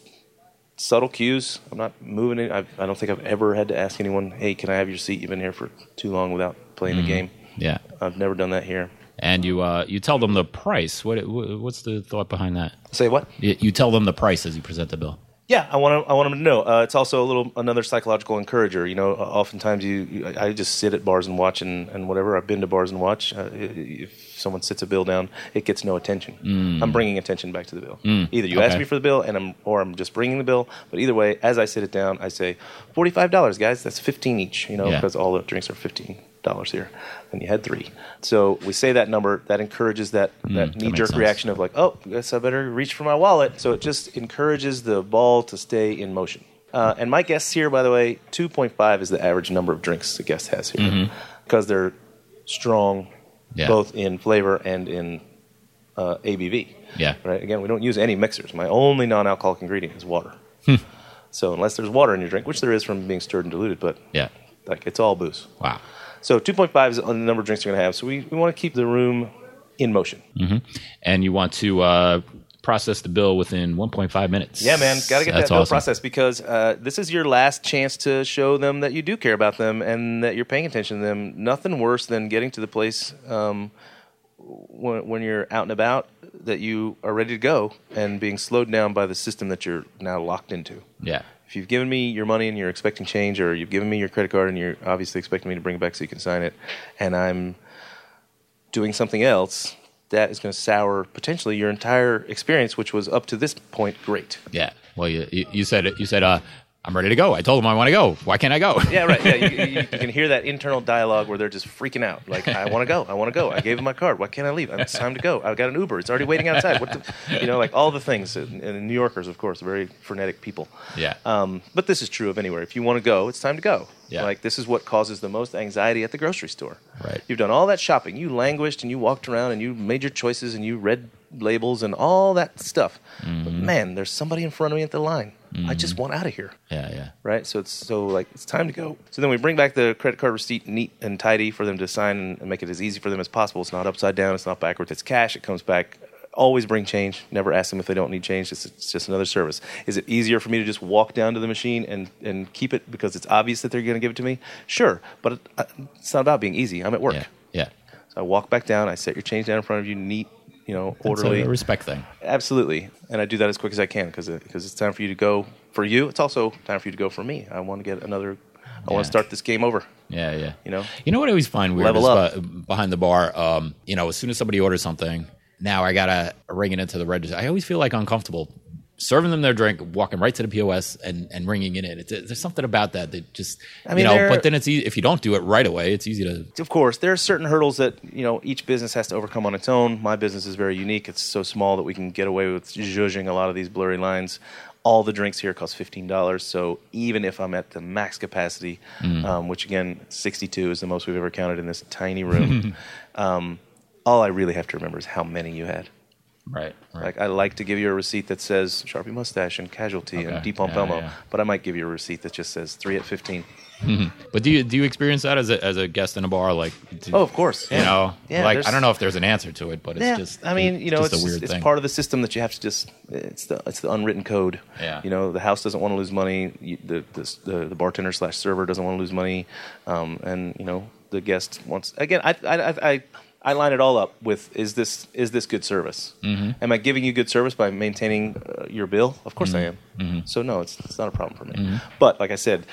subtle cues. I'm not moving it. I've, I don't think I've ever had to ask anyone, "Hey, can I have your seat? You've been here for too long without playing Mm-hmm. the game." yeah. I've never done that here. And you, uh, you tell them the price. What, what's the thought behind that? Say what? You, you tell them the price as you present the bill. Yeah, I want to. I want them to know. Uh, it's also a little another psychological encourager. You know, uh, oftentimes you, you I just sit at bars and watch and, and whatever. I've been to bars and watch. Uh, if someone sits a bill down, it gets no attention. I'm bringing attention back to the bill. Either you ask Mm. me for the bill, and I'm or I'm just bringing the bill. But either way, as I sit it down, I say forty five dollars, guys. That's fifteen each. You know, Yeah. because all the drinks are fifteen dollars here, and you had three. So we say that number. That encourages that that Mm, that knee jerk reaction of like, oh, guess I better reach for my wallet. So it just encourages the ball to stay in motion. Uh, and my guests here, by the way, 2.5 is the average number of drinks the guest has here because they're strong Mm-hmm. Yeah. both in flavor and in uh, ABV. Yeah. Right. Again, we don't use any mixers. My only non-alcoholic ingredient is water. Hmm. so unless there's water in your drink, which there is from being stirred and diluted, but Yeah. like it's all booze. Wow. So 2.5 is the number of drinks you're going to have. So we, we want to keep the room in motion. And you want to uh, process the bill within 1.5 minutes. Yeah, man, got to get That's that bill awesome. processed because uh, this is your last chance to show them that you do care about them and that you're paying attention to them. Nothing worse than getting to the place um, when, when you're out and about that you are ready to go and being slowed down by the system that you're now locked into. Yeah. If you've given me your money and you're expecting change, or you've given me your credit card and you're obviously expecting me to bring it back so you can sign it, and I'm doing something else, that is going to sour potentially your entire experience, which was up to this point great. Yeah. Well, you, you, said it. You said, uh, I'm ready to go. I told them I want to go. Why can't I go? Yeah, right. Yeah, you, you, you can hear that internal dialogue where they're just freaking out. Like, I want to go. I want to go. I gave him my card. Why can't I leave? It's time to go. I got an Uber. It's already waiting outside. What the, you know, like all the things. And, and New Yorkers, of course, very frenetic people. Yeah. Um, but this is true of anywhere. If you want to go, it's time to go. Yeah. Like this is what causes the most anxiety at the grocery store. Right. You've done all that shopping. You languished and you walked around and you made your choices and you read labels and all that stuff. Mm-hmm. But man, there's somebody in front of me at the line. I just want out of here yeah. Yeah. right? So it's so like it's time to go. So then we bring back the credit card receipt neat and tidy for them to sign and, and make it as easy for them as possible. It's not upside down. It's not backwards. It's cash. It comes back. Always bring change. Never ask them if they don't need change. It's, it's just another service. Is it easier for me to just walk down to the machine and, and keep it because it's obvious that they're going to give it to me? Sure, but it, uh, it's not about being easy. I'm at work. Yeah. Yeah. So I walk back down. I set your change down in front of you, neat, you know, orderly. respect thing. Absolutely, and I do that as quick as I can because because it's time for you to go for you. It's also time for you to go for me. I want to get another. I Yeah. want to start this game over. Yeah, yeah. You know? you know what I always find weird Level is up. behind the bar. Um, you know, as soon as somebody orders something, now I gotta ring it into the register. I always feel like uncomfortable serving them their drink, walking right to the POS and, and ringing it in. It's, there's something about that that just I mean, you know. there- But then it's easy if you don't do it right away. It's easy to Of course, there are certain hurdles that you know each business has to overcome on its own. My business is very unique. It's so small that we can get away with zhuzhing a lot of these blurry lines. All the drinks here cost fifteen dollars. So even if I'm at the max capacity, um, which again, sixty-two is the most we've ever counted in this tiny room, um, all I really have to remember is how many you had. Right. right. Like I like to give you a receipt that says Sharpie mustache and Casualty Okay. and Deep Pump Yeah, Elmo, yeah. but I might give you a receipt that just says three at fifteen. But do you do you experience that as a as a guest in a bar? Like, do- Oh, of course. you yeah. know, Yeah, like I don't know if there's an answer to it, but it's just. I mean, you know, it's, a weird it's thing. part of the system that you have to just. It's the it's the unwritten code. Yeah. You know, the house doesn't want to lose money. You, the, the the the bartender slash server doesn't want to lose money, um, and you know the guest wants. Again, I I I. I I line it all up with is this is this good service? Mm-hmm. Am I giving you good service by maintaining uh, your bill? Of course I am. Mm-hmm. So no, it's it's not a problem for me. But like I said,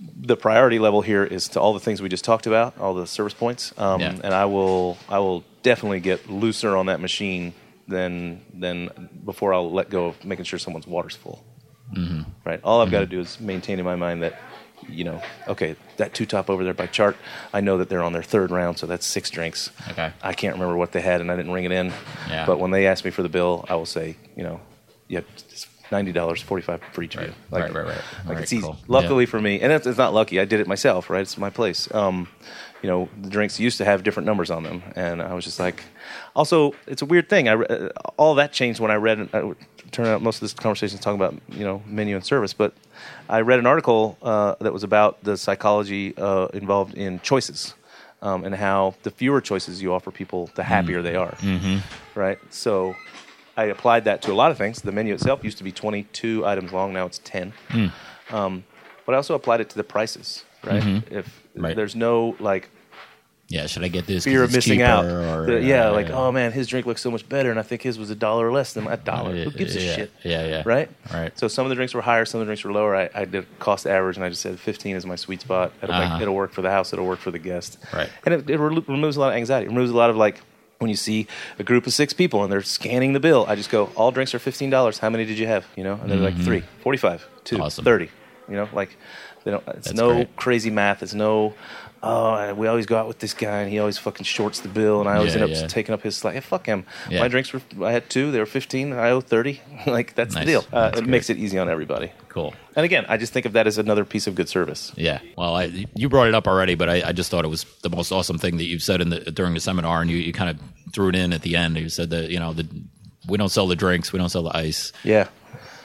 the priority level here is to all the things we just talked about, all the service points, um, Yeah. and I will I will definitely get looser on that machine than than before I'll let go of making sure someone's water's full. Mm-hmm. Right. All I've got to do is maintain in my mind that you know, okay, that two top over there by chart, I know that they're on their third round, so that's six drinks. Okay. I can't remember what they had, and I didn't ring it in. Yeah. But when they ask me for the bill, I will say, you know, yeah, it's ninety dollars, forty five for each of you. Right, right, right, right. Like Right, it's easy. cool. Luckily for me, and it's, it's not lucky. I did it myself. Right, it's my place. Um, you know, the drinks used to have different numbers on them, and I was just like, also, it's a weird thing. I re- all that changed when I read. Uh, turned out most of this conversation is talking about you know menu and service, but I read an article uh, that was about the psychology uh, involved in choices. Um, and how the fewer choices you offer people, the happier they are. Mm-hmm. Right. So I applied that to a lot of things. The menu itself used to be 22 items long. Now it's 10. Um, but I also applied it to the prices. Right. If Right. there's no like yeah, should I get this? fear of missing out. Or, The- yeah, uh, like oh man, his drink looks so much better, and I think his was a dollar less than a dollar. Who gives a yeah, shit? Yeah, yeah. Right. Right. So some of the drinks were higher, some of the drinks were lower. I, I did cost average, and I just said 15 is my sweet spot. It'll, Uh-huh. make, it'll work for the house. It'll work for the guest. Right. And it, it re- removes a lot of anxiety. It removes a lot of like when you see a group of six people and they're scanning the bill. I just go, all drinks are fifteen dollars. How many did you have? You know, and they're like three, 45, two, Mm-hmm. Awesome. 30. You know, like they don't. It's That's no great. crazy math. It's no. Oh, we always go out with this guy, and he always fucking shorts the bill, and I always Yeah, end up yeah. taking up his slack. Hey, fuck him. Yeah. My drinks were. I had two. They were fifteen. I owe thirty. like that's Nice. the deal. Uh, That's it makes it easy on everybody. Cool. And again, I just think of that as another piece of good service. Yeah. Well, I, you brought it up already, but I, I just thought it was the most awesome thing that you've said in the during the seminar, and you, you kind of threw it in at the end. You said that you know the we don't sell the drinks, we don't sell the ice, Yeah,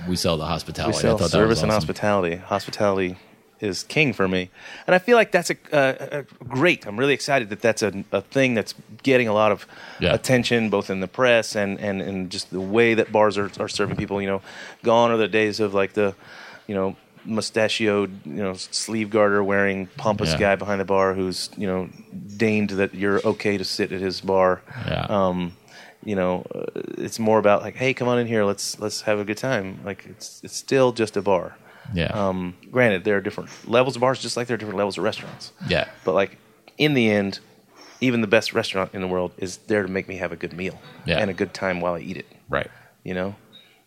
we sell the we hospitality. I sell thought that service was and awesome. hospitality. Hospitality is king for me, and I feel like that's a, a, a great. I'm really excited that that's a, a thing that's getting a lot of Yeah. attention, both in the press and, and, and just the way that bars are, are serving people. You know, gone are the days of like the, you know, mustachioed, you know, sleeve garter wearing pompous Yeah. guy behind the bar who's you know deigned that you're okay to sit at his bar. Yeah. Um, you know, uh, it's more about like, hey, come on in here, let's let's have a good time. Like it's it's still just a bar. Yeah. Um, granted, there are different levels of bars, just like there are different levels of restaurants. yeah. But like in the end, even the best restaurant in the world is there to make me have a good meal Yeah. and a good time while I eat it. Right. You know,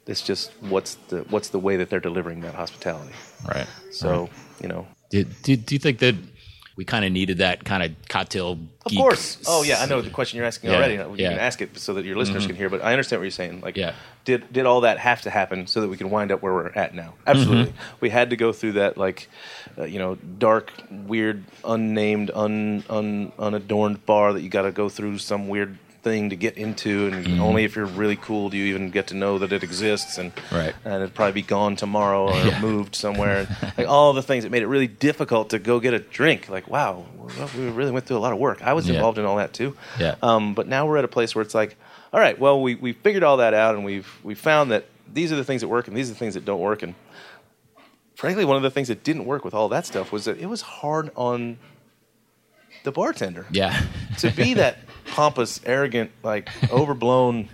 it's just what's the what's the way that they're delivering that hospitality. Right. So you know, Do, do, do you think that we kind of needed that kind of cocktail? of course. Oh yeah, I know the question you're asking Yeah, already. You yeah. can ask it so that your listeners can hear. But I understand what you're saying. Like, Yeah. Did did all that have to happen so that we can wind up where we're at now? Absolutely. We had to go through that like, uh, you know, dark, weird, unnamed, un, un unadorned bar that you got to go through some weird thing to get into, and only if you're really cool do you even get to know that it exists, and Right. and it'd probably be gone tomorrow or Yeah. moved somewhere. like all the things that made it really difficult to go get a drink. Like wow, we really went through a lot of work. I was Yeah. involved in all that too. Yeah. Um, but now we're at a place where it's like, all right, well, we we figured all that out, and we've we found that these are the things that work, and these are the things that don't work. And frankly, one of the things that didn't work with all that stuff was that it was hard on the bartender Yeah. to be that pompous, arrogant, like overblown,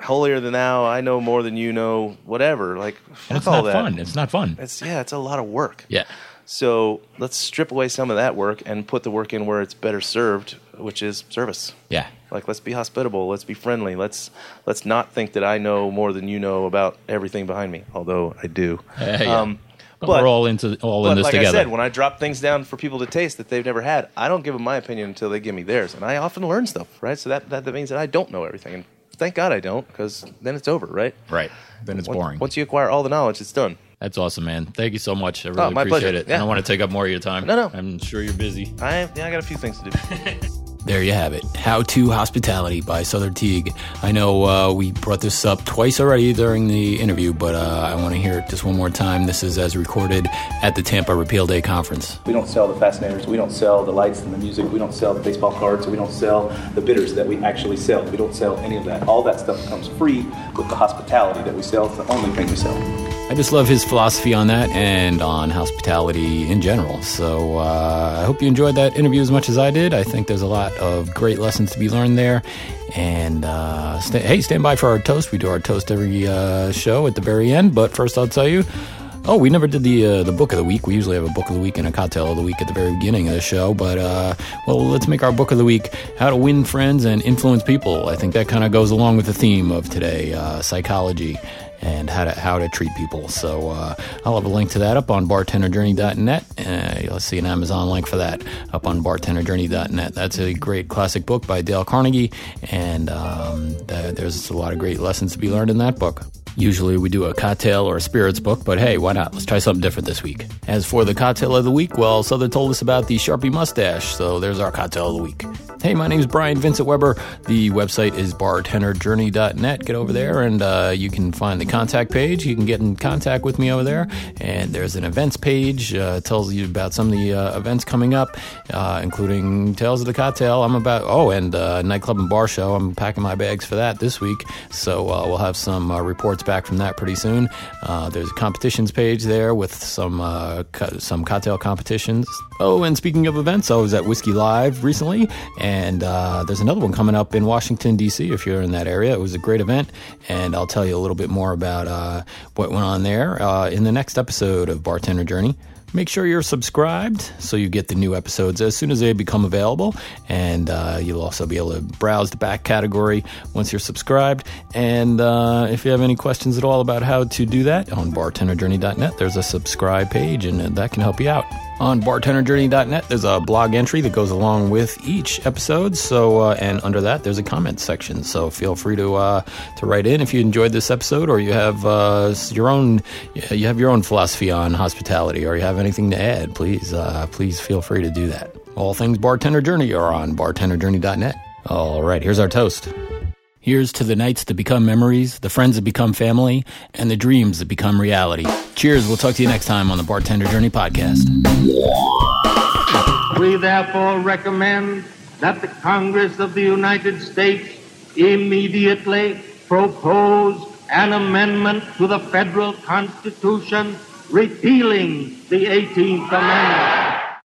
holier than thou. I know more than you know. Whatever. Like fuck it's all not that. fun. It's not fun. It's yeah, it's a lot of work. Yeah. So let's strip away some of that work and put the work in where it's better served, which is service. Yeah. Like let's be hospitable, let's be friendly, let's let's not think that I know more than you know about everything behind me, although I do. Yeah, yeah. Um, But, we're all into all in this like together. I said, when I drop things down for people to taste that they've never had, I don't give them my opinion until they give me theirs, and I often learn stuff, right? So that that, that means that I don't know everything, and thank God I don't, because then it's over, right? right. Then it's Once- boring. Once you acquire all the knowledge, it's done. That's awesome, man. Thank you so much. I really Oh, appreciate pleasure. it. I don't want to take up more of your time. No, no. I'm sure you're busy. I yeah, I got a few things to do. There you have it. How to Hospitality by Sother Teague. I know uh, we brought this up twice already during the interview, but uh, I want to hear it just one more time. This is as recorded at the Tampa Repeal Day Conference. We don't sell the fascinators. We don't sell the lights and the music. We don't sell the baseball cards. We don't sell the bitters that we actually sell. We don't sell any of that. All that stuff comes free with the hospitality that we sell. It's the only thing we sell. I just love his philosophy on that and on hospitality in general. So uh, I hope you enjoyed that interview as much as I did. I think there's a lot of great lessons to be learned there. And uh, hey, stand by for our toast. We do our toast every uh, show at the very end. But first, I'll tell you. Oh, we never did the uh, the book of the week. We usually have a book of the week and a cocktail of the week at the very beginning of the show. But uh, well, let's make our book of the week: how to win friends and influence people. I think that kind of goes along with the theme of today: uh, psychology and how to how to treat people. So uh, I'll have a link to that up on bartenderjourney.net. Uh, you'll see an Amazon link for that up on bartenderjourney.net. That's a great classic book by Dale Carnegie, and um, th- there's a lot of great lessons to be learned in that book. Usually we do a cocktail or a spirits book, but hey, why not? Let's try something different this week. As for the cocktail of the week, well, Sother told us about the Sharpie mustache, so there's our cocktail of the week. Hey, my name is Brian Vincent Weber. The website is bartenderjourney.net. Get over there and uh, you can find the contact page. You can get in contact with me over there. And there's an events page. Uh, tells you about some of the uh, events coming up, uh, including Tales of the Cocktail. I'm about, oh, and uh, Nightclub and Bar Show. I'm packing my bags for that this week. So uh, we'll have some reports back from that pretty soon. There's a competitions page there with some co- some cocktail competitions. Oh, and speaking of events, I was at Whiskey Live recently, and uh, there's another one coming up in Washington D.C. If you're in that area, it was a great event, and I'll tell you a little bit more about uh, what went on there uh, in the next episode of Bartender Journey. Make sure you're subscribed so you get the new episodes as soon as they become available. And uh, you'll also be able to browse the back category once you're subscribed. And uh, if you have any questions at all about how to do that, on bartenderjourney.net, there's a subscribe page, and that can help you out. On bartenderjourney.net, there's a blog entry that goes along with each episode. So, uh, and under that, there's a comment section. So feel free to uh, to write in if you enjoyed this episode, or you have uh, your own you have your own philosophy on hospitality, or you have anything to add. Please, uh, please feel free to do that. All things bartender journey are on bartenderjourney.net. All right, here's our toast. Here's to the nights that become memories, the friends that become family, and the dreams that become reality. Cheers. We'll talk to you next time on the Bartender Journey podcast. We therefore recommend that the Congress of the United States immediately propose an amendment to the federal constitution repealing the 18th Amendment.